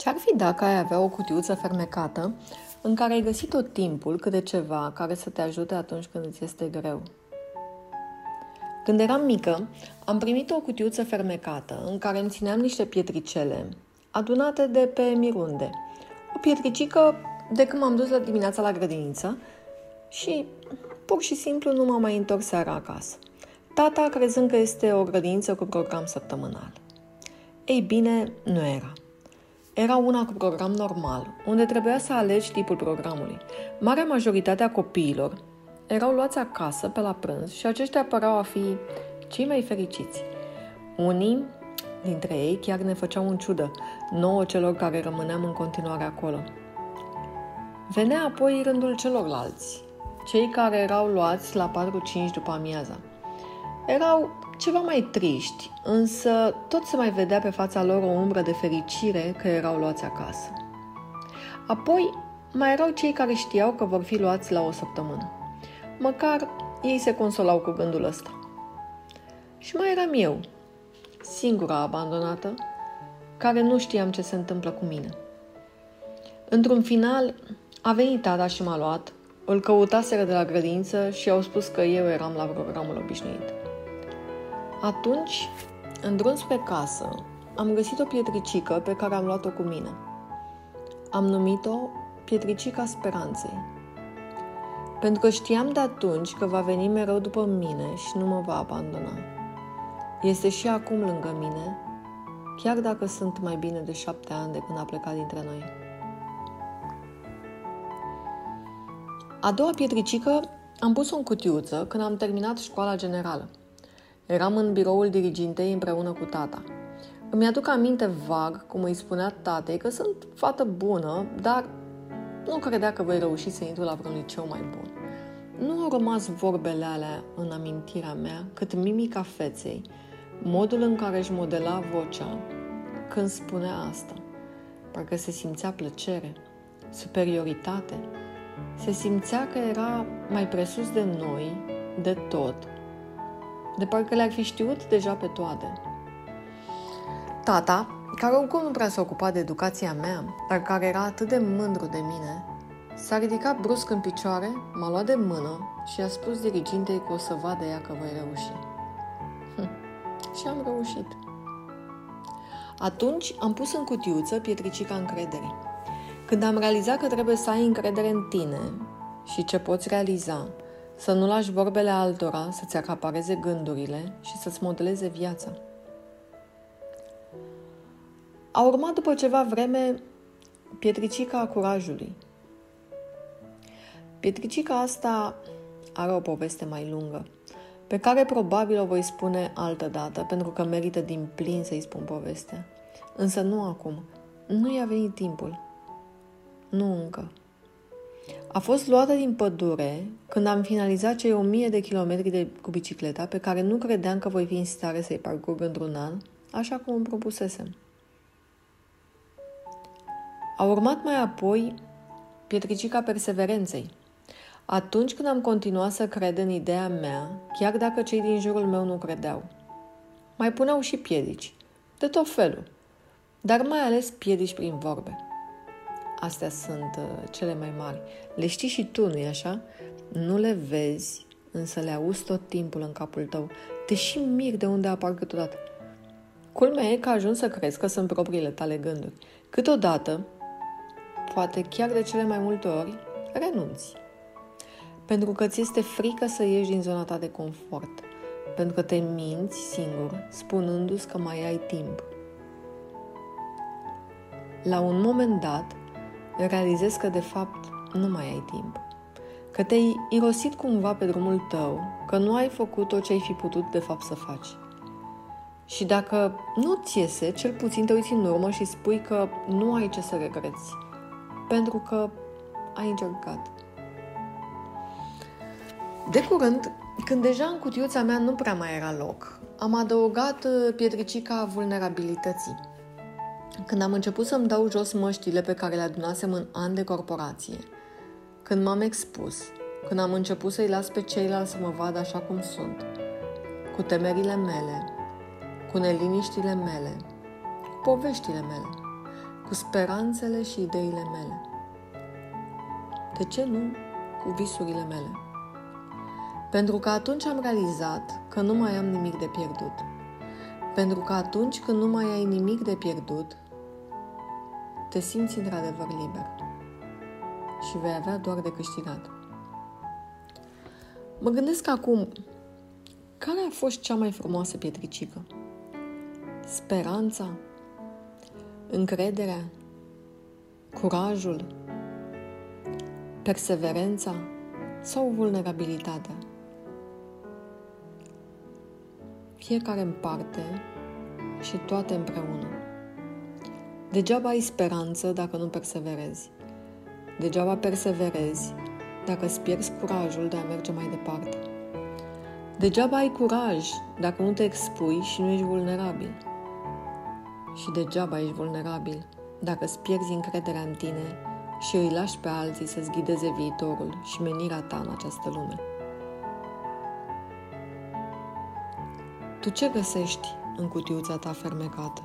Ce-ar fi dacă ai avea o cutiuță fermecată în care ai găsit tot timpul câte ceva care să te ajute atunci când îți este greu? Când eram mică, am primit o cutiuță fermecată în care îmi țineam niște pietricele adunate de pe mirunde. O pietricică de când m-am dus la dimineața la grădiniță și pur și simplu nu m-am mai întors seara acasă. Tata crezând că este o grădiniță cu program săptămânal. Ei bine, nu era. Era una cu program normal, unde trebuia să alegi tipul programului. Marea majoritate a copiilor erau luați acasă pe la prânz și aceștia păreau a fi cei mai fericiți. Unii dintre ei chiar ne făceau în ciudă, nouă celor care rămâneam în continuare acolo. Venea apoi rândul celorlalți, cei care erau luați la 4-5 după amiaza. Erau ceva mai triști, însă tot se mai vedea pe fața lor o umbră de fericire că erau luați acasă. Apoi mai erau cei care știau că vor fi luați la o săptămână. Măcar ei se consolau cu gândul ăsta. Și mai eram eu, singura abandonată, care nu știam ce se întâmplă cu mine. Într-un final, a venit tata și m-a luat, îl căutaseră de la grădință și au spus că eu eram la programul obișnuit. Atunci, în drum spre casă, am găsit o pietricică pe care am luat-o cu mine. Am numit-o Pietricica Speranței. Pentru că știam de atunci că va veni mereu după mine și nu mă va abandona. Este și acum lângă mine, chiar dacă sunt mai bine de șapte ani de când a plecat dintre noi. A doua pietricică am pus-o în cutiuță când am terminat școala generală – Eram în biroul dirigintei împreună cu tata. Îmi aduc aminte vag cum îi spunea tatei că sunt fată bună, dar nu credea că voi reuși să intru la vreun liceu mai bun. Nu au rămas vorbele alea în amintirea mea, cât mimica feței, modul în care își modela vocea când spunea asta. Parcă se simțea plăcere, superioritate, se simțea că era mai presus de noi, de tot de parcă le-ar fi știut deja pe toate. Tata, care oricum nu prea s-a ocupat de educația mea, dar care era atât de mândru de mine, s-a ridicat brusc în picioare, m-a luat de mână și a spus dirigintei că o să vadă ea că voi reuși. Hm. Și am reușit. Atunci am pus în cutiuță pietricica încrederii. Când am realizat că trebuie să ai încredere în tine și ce poți realiza, să nu lași vorbele altora să-ți acapareze gândurile și să-ți modeleze viața. A urmat după ceva vreme Pietricica a curajului. Pietricica asta are o poveste mai lungă, pe care probabil o voi spune altă dată, pentru că merită din plin să-i spun povestea. Însă nu acum. Nu i-a venit timpul. Nu încă. A fost luată din pădure când am finalizat cei o mie de kilometri de, cu bicicleta pe care nu credeam că voi fi în stare să-i parcurg într-un an, așa cum îmi propusesem. A urmat mai apoi pietricica perseverenței. Atunci când am continuat să cred în ideea mea, chiar dacă cei din jurul meu nu credeau. Mai puneau și piedici, de tot felul, dar mai ales piedici prin vorbe. Astea sunt uh, cele mai mari. Le știi și tu, nu-i așa? Nu le vezi, însă le auzi tot timpul în capul tău. Te și mir de unde apar câteodată. Culmea e că ajungi să crezi că sunt propriile tale gânduri. Câteodată, poate chiar de cele mai multe ori, renunți. Pentru că ți este frică să ieși din zona ta de confort. Pentru că te minți singur, spunându-ți că mai ai timp. La un moment dat, realizezi că de fapt nu mai ai timp. Că te-ai irosit cumva pe drumul tău, că nu ai făcut tot ce ai fi putut de fapt să faci. Și dacă nu ți iese, cel puțin te uiți în urmă și spui că nu ai ce să regreți, pentru că ai încercat. De curând, când deja în cutiuța mea nu prea mai era loc, am adăugat uh, pietricica vulnerabilității când am început să-mi dau jos măștile pe care le adunasem în ani de corporație, când m-am expus, când am început să-i las pe ceilalți să mă vadă așa cum sunt, cu temerile mele, cu neliniștile mele, cu poveștile mele, cu speranțele și ideile mele. De ce nu cu visurile mele? Pentru că atunci am realizat că nu mai am nimic de pierdut. Pentru că atunci când nu mai ai nimic de pierdut, te simți într-adevăr liber și vei avea doar de câștigat. Mă gândesc acum, care a fost cea mai frumoasă pietricică? Speranța? Încrederea? Curajul? Perseverența? Sau vulnerabilitatea? Fiecare în parte și toate împreună. Degeaba ai speranță dacă nu perseverezi. Degeaba perseverezi dacă îți pierzi curajul de a merge mai departe. Degeaba ai curaj dacă nu te expui și nu ești vulnerabil. Și degeaba ești vulnerabil dacă îți pierzi încrederea în tine și îi lași pe alții să-ți ghideze viitorul și menirea ta în această lume. Tu ce găsești în cutiuța ta fermecată?